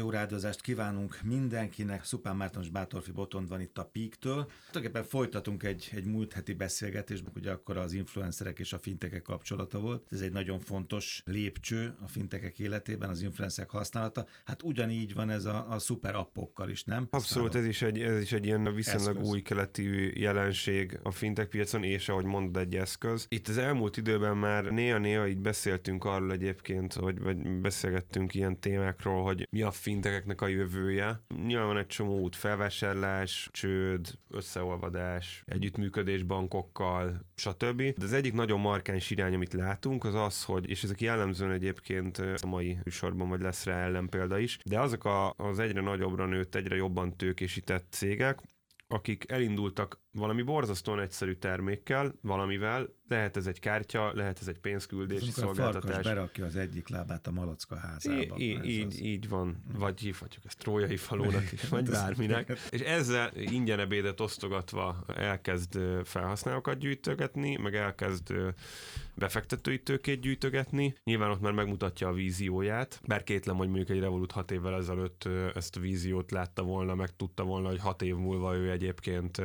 Jó rádozást kívánunk mindenkinek. Szupán Mártonos Bátorfi Botond van itt a Píktől. Tulajdonképpen folytatunk egy, egy múlt heti beszélgetést, ugye akkor az influencerek és a fintekek kapcsolata volt. Ez egy nagyon fontos lépcső a fintekek életében, az influencerek használata. Hát ugyanígy van ez a, a szuper appokkal is, nem? Abszolút, ez is egy, ez is egy ilyen viszonylag eszköz. új keletű jelenség a fintek piacon, és ahogy mondod, egy eszköz. Itt az elmúlt időben már néha-néha így beszéltünk arról egyébként, hogy vagy beszélgettünk ilyen témákról, hogy mi a fintekeknek a jövője. Nyilván van egy csomó út, felvásárlás, csőd, összeolvadás, együttműködés bankokkal, stb. De az egyik nagyon markáns irány, amit látunk, az az, hogy, és ezek jellemzően egyébként a mai műsorban vagy lesz rá ellenpélda is, de azok a, az egyre nagyobbra nőtt, egyre jobban tőkésített cégek, akik elindultak valami borzasztóan egyszerű termékkel, valamivel, lehet ez egy kártya, lehet ez egy pénzküldési szolgáltatás. A berakja az egyik lábát a malacka házába. I- így, az... így van, vagy hívhatjuk ezt trójai falónak is, vagy bárminek. És ezzel ingyen ebédet osztogatva elkezd felhasználókat gyűjtögetni, meg elkezd befektetői tőkét gyűjtögetni. Nyilván ott már megmutatja a vízióját, bár kétlem, hogy mondjuk egy Revolut hat évvel ezelőtt ezt a víziót látta volna, meg tudta volna, hogy hat év múlva ő egyébként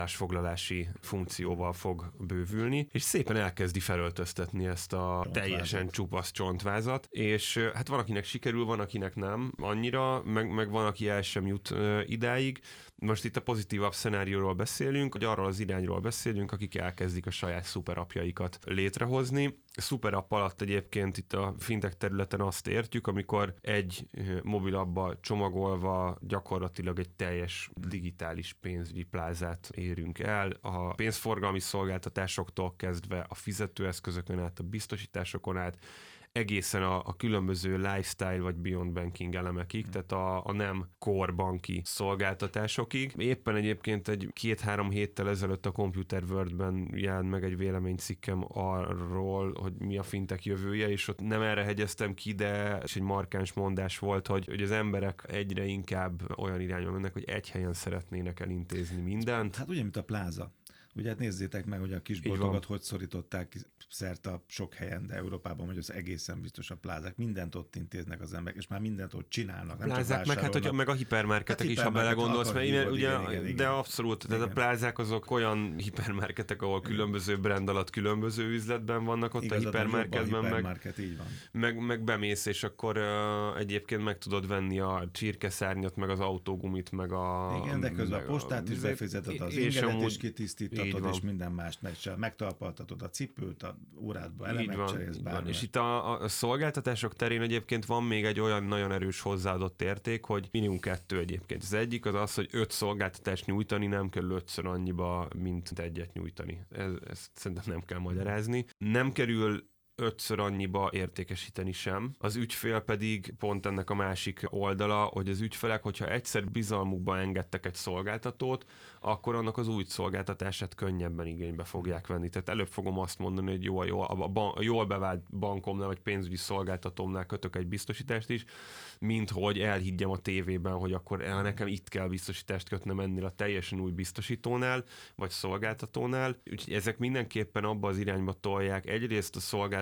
szállásfoglalási funkcióval fog bővülni, és szépen elkezdi felöltöztetni ezt a teljesen csupasz csontvázat, és hát van, akinek sikerül, van, akinek nem annyira, meg, meg van, aki el sem jut idáig. Most itt a pozitívabb szenárióról beszélünk, hogy arról az irányról beszélünk, akik elkezdik a saját szuperapjaikat létrehozni, Superapp alatt egyébként itt a fintech területen azt értjük, amikor egy mobilabba csomagolva gyakorlatilag egy teljes digitális pénzügyi plázát érünk el. A pénzforgalmi szolgáltatásoktól kezdve a fizetőeszközökön át, a biztosításokon át, egészen a, a különböző lifestyle vagy beyond banking elemekig, hmm. tehát a, a nem core banki szolgáltatásokig. Éppen egyébként egy két-három héttel ezelőtt a Computer World-ben jelent meg egy véleménycikkem arról, hogy mi a fintek jövője, és ott nem erre hegyeztem ki, de és egy markáns mondás volt, hogy, hogy az emberek egyre inkább olyan irányba mennek, hogy egy helyen szeretnének elintézni mindent. Hát ugye, mint a pláza. Ugye hát nézzétek meg, hogy a kisboltokat hogy szorították szerte sok helyen, de Európában, hogy az egészen biztos a plázák. Mindent ott intéznek az emberek, és már mindent ott csinálnak. Nem plázák, meg, hát, hogy meg a hipermarketek hát is, ha belegondolsz, mert igen, ugye, igen, igen, de abszolút, igen. tehát a plázák azok olyan hipermarketek, ahol különböző brand alatt különböző üzletben vannak, ott Igazad, a hipermarketben, meg, így van. Meg, meg bemész, és akkor uh, egyébként meg tudod venni a csirkeszárnyat, meg az autógumit, meg a... Igen, de közben a postát is befizeted, az ingedet is kitisztítatod, és minden mást meg, megtalpaltatod a cipőt, a órádba elemet cserélsz bármi. És itt a, a szolgáltatások terén egyébként van még egy olyan nagyon erős hozzáadott érték, hogy minimum kettő egyébként. Az egyik az az, hogy öt szolgáltatást nyújtani nem kell ötször annyiba, mint egyet nyújtani. Ez, ezt szerintem nem kell magyarázni. Nem kerül ötször annyiba értékesíteni sem. Az ügyfél pedig pont ennek a másik oldala, hogy az ügyfelek, hogyha egyszer bizalmukba engedtek egy szolgáltatót, akkor annak az új szolgáltatását könnyebben igénybe fogják venni. Tehát előbb fogom azt mondani, hogy jó, jó, a, a, a jól bevált bankomnál vagy pénzügyi szolgáltatómnál kötök egy biztosítást is, mint hogy elhiggyem a tévében, hogy akkor nekem itt kell biztosítást kötnem ennél a teljesen új biztosítónál, vagy szolgáltatónál. Úgyhogy ezek mindenképpen abba az irányba tolják egyrészt a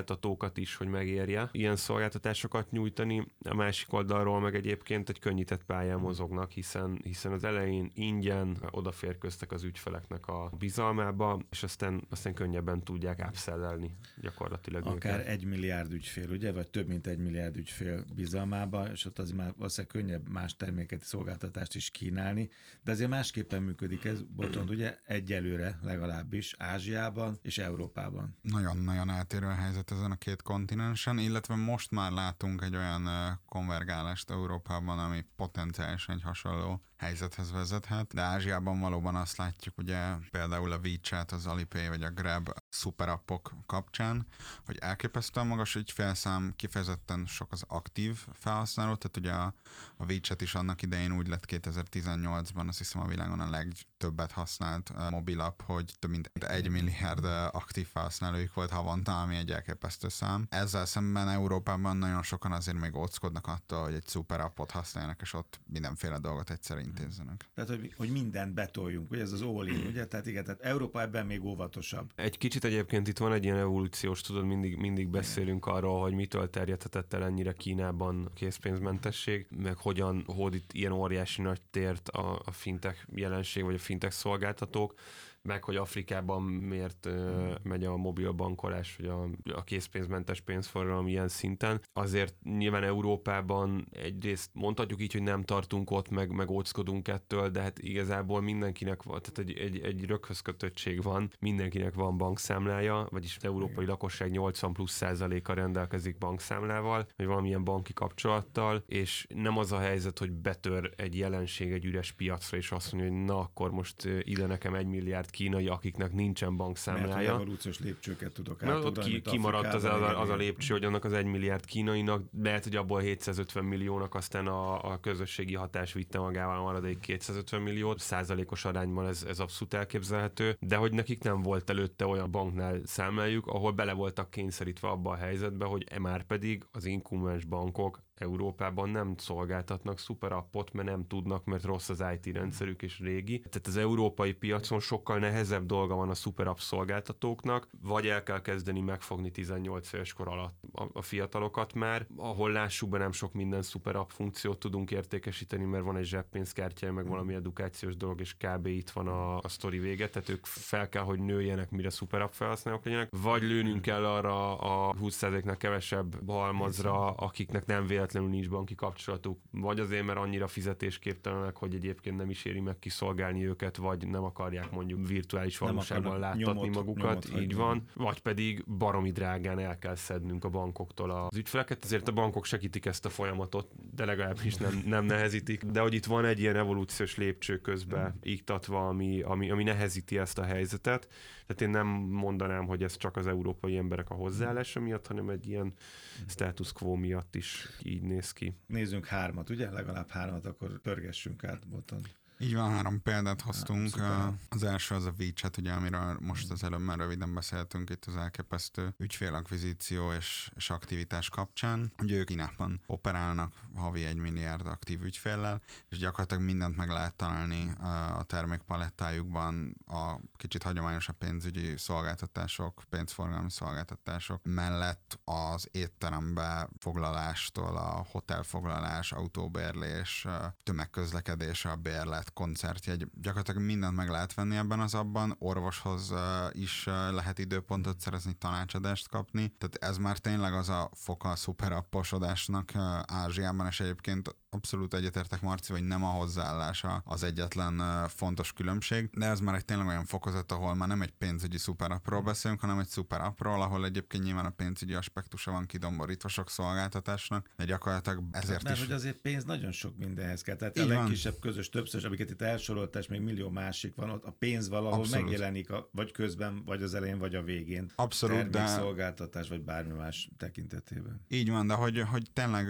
szolgáltatókat is, hogy megérje ilyen szolgáltatásokat nyújtani, a másik oldalról meg egyébként egy könnyített pályán mozognak, hiszen, hiszen az elején ingyen odaférköztek az ügyfeleknek a bizalmába, és aztán, aztán könnyebben tudják ápszellelni gyakorlatilag Akár őket. egy milliárd ügyfél, ugye, vagy több mint egy milliárd ügyfél bizalmába, és ott az már valószínűleg könnyebb más terméket, szolgáltatást is kínálni, de azért másképpen működik ez, Botond, ugye egyelőre legalábbis Ázsiában és Európában. Nagyon-nagyon eltérő a helyzet ezen a két kontinensen, illetve most már látunk egy olyan konvergálást Európában, ami potenciálisan egy hasonló helyzethez vezethet, de Ázsiában valóban azt látjuk, ugye például a WeChat, az Alipay vagy a Grab szuperappok kapcsán, hogy elképesztően magas ügyfélszám, kifejezetten sok az aktív felhasználó, tehát ugye a, a WeChat is annak idején úgy lett 2018-ban, azt hiszem a világon a legtöbbet használt mobilap, hogy több mint egy milliárd aktív felhasználójuk volt havonta, ami egy elképesztő szám. Ezzel szemben Európában nagyon sokan azért még óckodnak attól, hogy egy szuperappot használjanak, és ott mindenféle dolgot egyszerre intézzenek. Tehát, hogy, hogy mindent betoljunk, ugye ez az all ugye? Tehát igen, tehát Európa ebben még óvatosabb. Egy kicsit kicsit egyébként itt van egy ilyen evolúciós, tudod, mindig, mindig beszélünk arról, hogy mitől terjedhetett el ennyire Kínában a készpénzmentesség, meg hogyan hódít ilyen óriási nagy tért a, a fintech jelenség, vagy a fintech szolgáltatók meg hogy Afrikában miért uh, megy a mobil bankolás, vagy a, a készpénzmentes pénzforgalom ilyen szinten. Azért nyilván Európában egyrészt mondhatjuk így, hogy nem tartunk ott, meg, meg óckodunk ettől, de hát igazából mindenkinek van, tehát egy, egy, egy röghöz kötöttség van, mindenkinek van bankszámlája, vagyis az európai lakosság 80 plusz százaléka rendelkezik bankszámlával, vagy valamilyen banki kapcsolattal, és nem az a helyzet, hogy betör egy jelenség egy üres piacra, és azt mondja, hogy na akkor most ide nekem egy milliárd kínai, akiknek nincsen bankszámlája. Mert evolúciós lépcsőket tudok Mert ott ki, kimaradt az, az, a, az a lépcső, hogy annak az egy milliárd kínainak, lehet, hogy abból 750 milliónak aztán a, a közösségi hatás vitte magával a maradék 250 milliót, százalékos arányban ez, ez abszolút elképzelhető, de hogy nekik nem volt előtte olyan banknál számlájuk, ahol bele voltak kényszerítve abba a helyzetbe, hogy e már pedig az inkumbens bankok Európában nem szolgáltatnak szuperappot, mert nem tudnak, mert rossz az IT rendszerük és régi. Tehát az európai piacon sokkal nehezebb dolga van a szuperapp szolgáltatóknak, vagy el kell kezdeni megfogni 18 éves kor alatt a, fiatalokat már, ahol lássuk be nem sok minden szuperapp funkciót tudunk értékesíteni, mert van egy zseppénzkártya, meg valami edukációs dolog, és kb. itt van a, a sztori vége, tehát ők fel kell, hogy nőjenek, mire szuperapp felhasználók legyenek, vagy lőnünk kell arra a 20%-nál kevesebb halmazra, akiknek nem véletlenül véletlenül nincs banki kapcsolatuk, vagy azért, mert annyira fizetésképtelenek, hogy egyébként nem is éri meg kiszolgálni őket, vagy nem akarják mondjuk virtuális valóságban láttatni nyomot, magukat, nyomot így van, vagy pedig baromi drágán el kell szednünk a bankoktól az ügyfeleket, ezért a bankok segítik ezt a folyamatot, de legalábbis nem, nem nehezítik, de hogy itt van egy ilyen evolúciós lépcső közben iktatva, ami, ami, ami nehezíti ezt a helyzetet, tehát én nem mondanám, hogy ez csak az európai emberek a hozzáállása miatt, hanem egy ilyen status quo miatt is így néz ki. Nézzünk hármat, ugye? Legalább hármat, akkor pörgessünk át boton. Így van, három példát hoztunk. Hát, az első az a WeChat, ugye, amiről most az előbb már röviden beszéltünk itt az elképesztő ügyfélakvizíció és, és aktivitás kapcsán. Ugye ők Kínában operálnak havi egy milliárd aktív ügyféllel, és gyakorlatilag mindent meg lehet találni a termékpalettájukban, a kicsit hagyományosabb pénzügyi szolgáltatások, pénzforgalmi szolgáltatások mellett az étterembe foglalástól a hotelfoglalás, autóbérlés, tömegközlekedés, a bérlet, koncertjegy, gyakorlatilag mindent meg lehet venni ebben az abban, orvoshoz is lehet időpontot szerezni, tanácsadást kapni, tehát ez már tényleg az a foka a szuperapposodásnak Ázsiában, és egyébként abszolút egyetértek Marci, hogy nem a hozzáállása az egyetlen fontos különbség, de ez már egy tényleg olyan fokozat, ahol már nem egy pénzügyi szuperapról beszélünk, hanem egy szuperapról, ahol egyébként nyilván a pénzügyi aspektusa van kidomborítva sok szolgáltatásnak, de gyakorlatilag ezért Mert is. hogy azért pénz nagyon sok mindenhez kell. Tehát Így a legkisebb van. közös többször, amiket itt elsoroltál, és még millió másik van, ott a pénz valahol Abszolút. megjelenik, a, vagy közben, vagy az elején, vagy a végén. Abszolút, de... szolgáltatás, vagy bármi más tekintetében. Így van, de hogy, hogy tényleg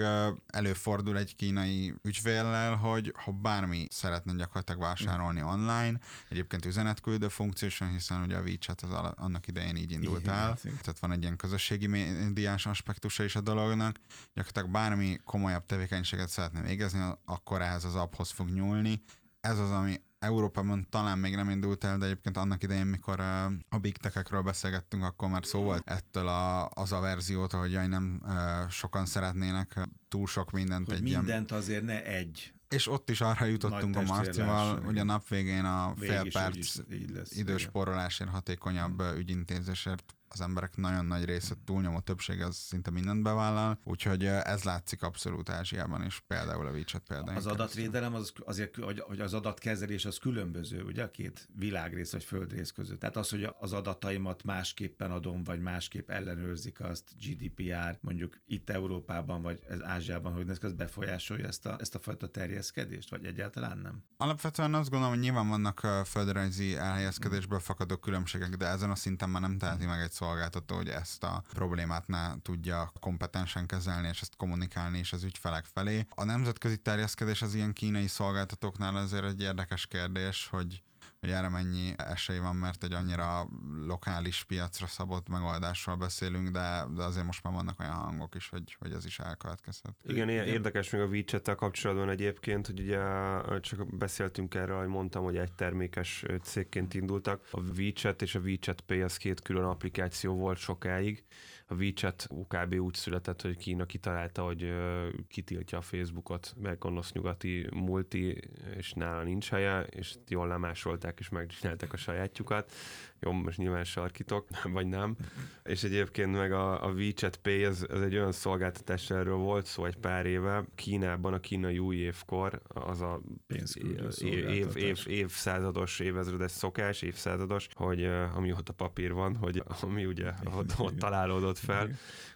előfordul egy kínai kínai ügyféllel, hogy ha bármi szeretne gyakorlatilag vásárolni online, egyébként üzenetküldő funkciósan, hiszen ugye a WeChat az annak idején így indult Igen, el, tehát van egy ilyen közösségi médiás aspektusa is a dolognak, gyakorlatilag bármi komolyabb tevékenységet szeretne végezni, akkor ehhez az apphoz fog nyúlni. Ez az, ami Európában talán még nem indult el, de egyébként annak idején, mikor a big tech beszélgettünk, akkor már szó volt ettől a, az a verziót, hogy jaj, nem sokan szeretnének túl sok mindent. Hogy egy mindent ilyen... azért ne egy és ott is arra jutottunk a Marcival, hogy a nap végén a fél perc idősporolásért, hatékonyabb ügyintézésért az emberek nagyon nagy része, túlnyomó többsége az szinte mindent bevállal, úgyhogy ez látszik abszolút Ázsiában is, például a WeChat például. Az adatvédelem az azért, hogy az adatkezelés az különböző, ugye a két világrész vagy földrész között. Tehát az, hogy az adataimat másképpen adom, vagy másképp ellenőrzik azt GDPR, mondjuk itt Európában, vagy ez Ázsiában, hogy ez befolyásolja ezt a, ezt a fajta terjeszkedést, vagy egyáltalán nem? Alapvetően azt gondolom, hogy nyilván vannak földrajzi elhelyezkedésből fakadó különbségek, de ezen a szinten már nem teheti meg egy szolgáltató, hogy ezt a problémát ne tudja kompetensen kezelni, és ezt kommunikálni is az ügyfelek felé. A nemzetközi terjeszkedés az ilyen kínai szolgáltatóknál azért egy érdekes kérdés, hogy hogy erre mennyi esély van, mert egy annyira lokális piacra szabott megoldásról beszélünk, de, de azért most már vannak olyan hangok is, hogy, hogy ez is elkövetkezhet. Igen, ilyen érdekes még a WeChat-tel kapcsolatban egyébként, hogy ugye csak beszéltünk erről, hogy mondtam, hogy egy termékes cégként indultak. A WeChat és a WeChat Pay az két külön applikáció volt sokáig, a WeChat kb. úgy született, hogy Kína kitalálta, hogy kitiltja a Facebookot, meg gonosz nyugati multi, és nála nincs helye, és jól lemásolták, és megcsinálták a sajátjukat. Jó, most nyilván sarkitok, vagy nem. És egyébként meg a, a WeChat Pay, ez, ez egy olyan szolgáltatás, erről volt szó egy pár éve. Kínában a kínai új évkor, az a év, év, év, évszázados, évezredes szokás, évszázados, hogy amióta papír van, hogy ami ugye ott, ott találódott fel,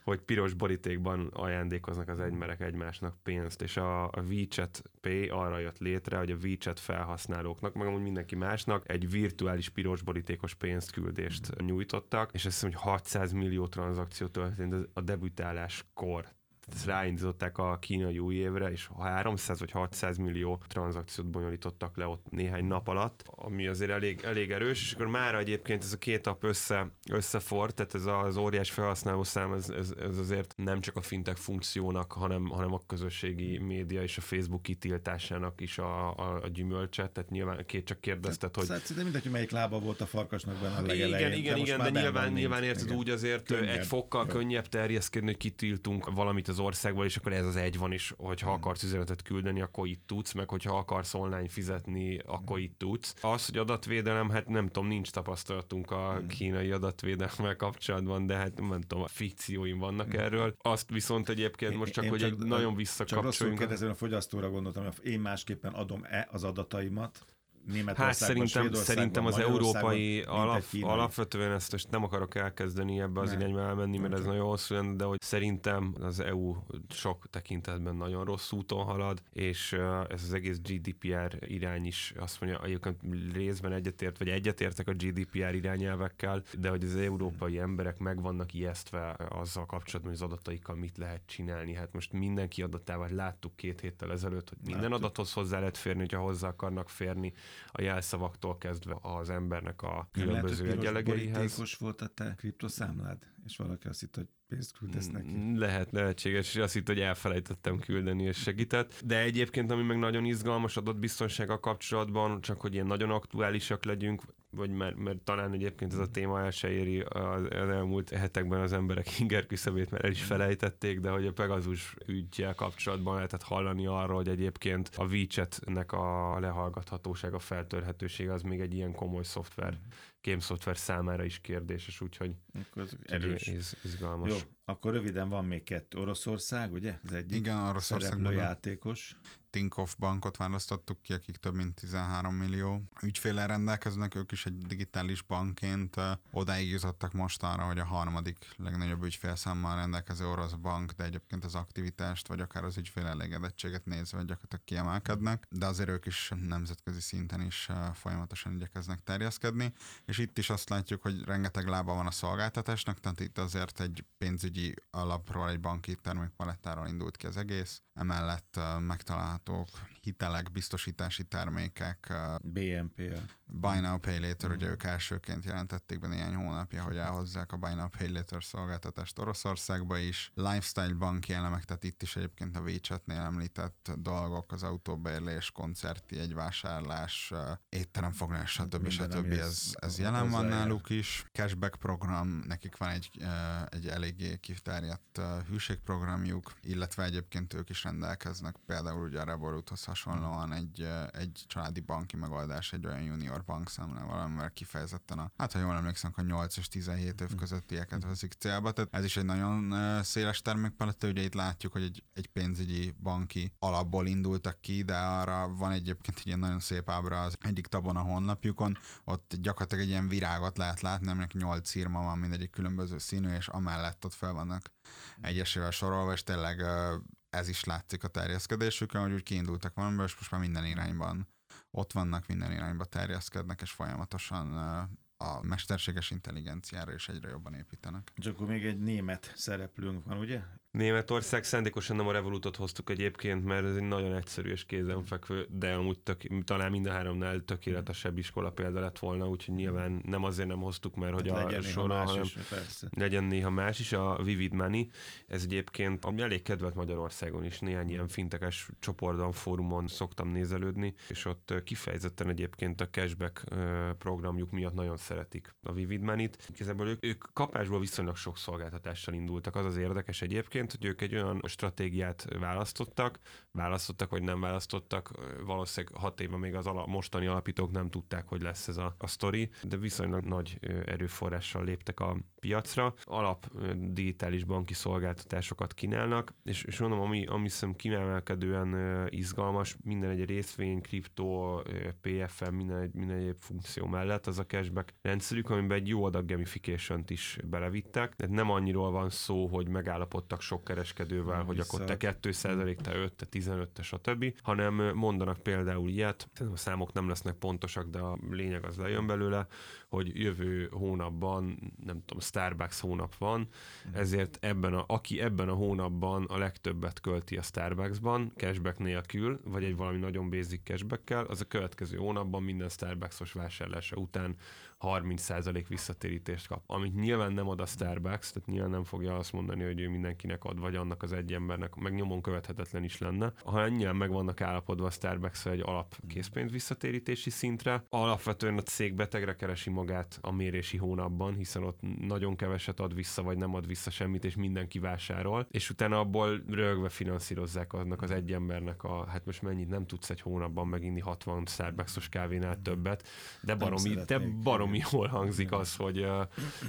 hogy piros borítékban ajándékoznak az egymerek egymásnak pénzt, és a, a WeChat Pay arra jött létre, hogy a WeChat felhasználóknak, meg amúgy mindenki másnak egy virtuális piros borítékos pénzküldést nyújtottak, és azt hiszem, hogy 600 millió tranzakció történt a debütáláskor ráindították a kínai új évre, és 300 vagy 600 millió tranzakciót bonyolítottak le ott néhány nap alatt, ami azért elég, elég erős, és akkor már egyébként ez a két nap össze, összefort, tehát ez az óriás felhasználó szám, ez, ez, ez, azért nem csak a fintech funkciónak, hanem, hanem a közösségi média és a Facebook kitiltásának is a, a, a gyümölcse, tehát nyilván két csak kérdezted, hogy... Szóval szinte mindegy, hogy melyik lába volt a farkasnak benne a legelején. Igen, igen, de igen, de nyilván, nyilván érted igen. úgy azért könnyebb. egy fokkal könnyebb terjeszkedni, hogy kitiltunk valamit az országból, és akkor ez az egy van is, hogy ha hmm. akarsz üzenetet küldeni, akkor itt tudsz, meg hogyha akarsz online fizetni, akkor itt tudsz. Az, hogy adatvédelem, hát nem tudom, nincs tapasztalatunk a hmm. kínai adatvédelemmel kapcsolatban, de hát nem tudom, a fikcióim vannak hmm. erről. Azt viszont egyébként most csak, én hogy csak, nagyon visszakapcsoljunk. Csak rosszul kérdezem, a fogyasztóra gondoltam, hogy én másképpen adom-e az adataimat, Hát szerintem, szerintem az európai alap, alapvetően ezt most nem akarok elkezdeni ebbe az irányba elmenni, mert ez nagyon hosszú lenne, de hogy szerintem az EU sok tekintetben nagyon rossz úton halad, és ez az egész GDPR irány is azt mondja, egyébként részben egyetért, vagy egyetértek a GDPR irányelvekkel, de hogy az európai emberek meg vannak ijesztve azzal kapcsolatban, hogy az adataikkal mit lehet csinálni. Hát most mindenki adatával láttuk két héttel ezelőtt, hogy minden adathoz hozzá lehet férni, hogyha hozzá akarnak férni a jelszavaktól kezdve az embernek a különböző egyenlegeihez. volt a te kriptoszámlád, és valaki azt hitt, hogy pénzt küldesz neki. Mm, lehet, lehetséges, és azt hitt, hogy elfelejtettem küldeni, és segített. De egyébként, ami meg nagyon izgalmas adatbiztonsággal kapcsolatban, csak hogy ilyen nagyon aktuálisak legyünk, vagy mert, mert talán egyébként ez a téma el se éri az, az elmúlt hetekben az emberek inger küszöbét, mert el is felejtették, de hogy a Pegasus ügyjel kapcsolatban lehetett hallani arról, hogy egyébként a WeChat-nek a lehallgathatósága, feltörhetősége az még egy ilyen komoly szoftver szoftver számára is kérdéses, úgyhogy akkor erős. Iz, izgalmas. Jó, akkor röviden van még kettő. Oroszország, ugye? Az egyik Igen, Oroszország játékos. Tinkoff bankot választottuk ki, akik több mint 13 millió ügyféle rendelkeznek, ők is egy digitális bankként odáig jutottak most arra, hogy a harmadik legnagyobb ügyfélszámmal rendelkező orosz bank, de egyébként az aktivitást, vagy akár az ügyfél elégedettséget nézve gyakorlatilag kiemelkednek, de azért ők is nemzetközi szinten is folyamatosan igyekeznek terjeszkedni, és itt is azt látjuk, hogy rengeteg lába van a szolgáltatásnak, tehát itt azért egy pénzügyi alapról, egy banki termékpalettáról indult ki az egész, emellett megtalálhatók hitelek, biztosítási termékek. BNP. Buy Now Pay Later, mm. ugye ők elsőként jelentették be néhány hónapja, hogy elhozzák a Buy Now Pay Later szolgáltatást Oroszországba is. Lifestyle banki elemek, tehát itt is egyébként a WeChat-nél említett dolgok, az autóbeérlés, koncerti egyvásárlás, étteremfoglás, stb. stb. Ez, ez jelen van náluk is. Cashback program, nekik van egy, egy eléggé kiterjedt hűségprogramjuk, illetve egyébként ők is rendelkeznek például ugye a Revoluthoz hasonlóan egy, egy családi banki megoldás, egy olyan junior bankszámlával, amivel kifejezetten a, hát ha jól emlékszem, a 8 és 17 év közöttieket veszik célba, tehát ez is egy nagyon széles termékpaletta, ugye itt látjuk, hogy egy, egy pénzügyi banki alapból indultak ki, de arra van egyébként egy ilyen nagyon szép ábra az egyik tabon a honlapjukon, ott gyakorlatilag egy ilyen virágot lehet látni, aminek 8 írma van, mindegyik különböző színű, és amellett ott fel vannak egyesével sorolva, és tényleg ez is látszik a terjeszkedésükön, hogy úgy kiindultak valamiből, és most már minden irányban ott vannak, minden irányba terjeszkednek, és folyamatosan a mesterséges intelligenciára is egyre jobban építenek. És akkor még egy német szereplőnk van, ugye? Németország szándékosan nem a Revolutot hoztuk egyébként, mert ez egy nagyon egyszerű és kézenfekvő, de amúgy tök, talán mind a háromnál tökéletesebb iskola példa lett volna, úgyhogy nyilván nem azért nem hoztuk, mert hogy Hát a legyen néha sora, más hanem is, persze. legyen néha más is, a Vivid Money, ez egyébként ami elég kedvelt Magyarországon is, néhány ilyen fintekes csoportban, fórumon szoktam nézelődni, és ott kifejezetten egyébként a cashback programjuk miatt nagyon szeretik a Vivid Money-t. Igazából ők, ők kapásból viszonylag sok szolgáltatással indultak. Az az érdekes egyébként, hogy ők egy olyan stratégiát választottak, választottak vagy nem választottak, valószínűleg hat éve még az ala, mostani alapítók nem tudták, hogy lesz ez a, a sztori, de viszonylag nagy erőforrással léptek a piacra, alap digitális banki szolgáltatásokat kínálnak, és, és mondom, ami, ami szerintem kiemelkedően izgalmas, minden egy részvény, kriptó, PFM, minden, minden egyéb funkció mellett az a cashback rendszerük, amiben egy jó adag gamification-t is belevittek. Tehát nem annyiról van szó, hogy megállapodtak sok kereskedővel, hogy akkor te 2 te 5, te 15, te stb., hanem mondanak például ilyet, a számok nem lesznek pontosak, de a lényeg az lejön belőle, hogy jövő hónapban, nem tudom, Starbucks hónap van, ezért ebben a, aki ebben a hónapban a legtöbbet költi a Starbucksban, cashback nélkül, vagy egy valami nagyon basic cashbackkel, az a következő hónapban minden Starbucksos vásárlása után 30% visszatérítést kap. Amit nyilván nem ad a Starbucks, tehát nyilván nem fogja azt mondani, hogy ő mindenkinek ad, vagy annak az egy embernek, meg nyomon követhetetlen is lenne. Ha ennyien meg vannak állapodva a starbucks egy alap készpénz visszatérítési szintre, alapvetően a cég betegre keresi magát a mérési hónapban, hiszen ott nagyon keveset ad vissza, vagy nem ad vissza semmit, és mindenki vásárol, és utána abból rögve finanszírozzák annak az egy embernek a, hát most mennyit nem tudsz egy hónapban meginni 60 Starbucksos kávénál többet, de baromi, de szeretnék. Baromi jól hangzik az, hogy,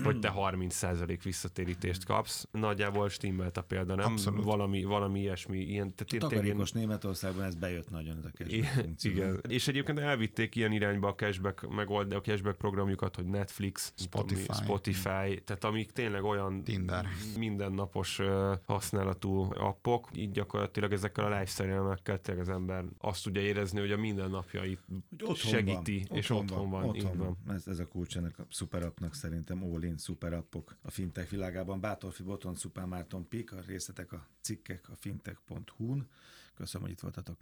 hogy te 30% visszatérítést kapsz. Nagyjából stimmelt a példa, nem? Abszolút. Valami, valami ilyesmi. Ilyen, tehát ilyen- Takarékos Németországban ez bejött nagyon ez a cashback igen. És egyébként elvitték ilyen irányba a cashback megold, a cashback programjukat, hogy Netflix, Spotify. Spotify, Spotify tehát amik tényleg olyan Tinder. mindennapos használatú appok, így gyakorlatilag ezekkel a lifestyle elemekkel tényleg az ember azt tudja érezni, hogy a mindennapjait Hogy otthon segíti, van, és otthon van, Otthon így van. Ez, ez a kulcs ennek a szuperappnak szerintem, all-in szuperappok a fintech világában. Bátorfi Boton, Szupán Márton Pik, a részletek, a cikkek a fintech.hu-n. Köszönöm, hogy itt voltatok.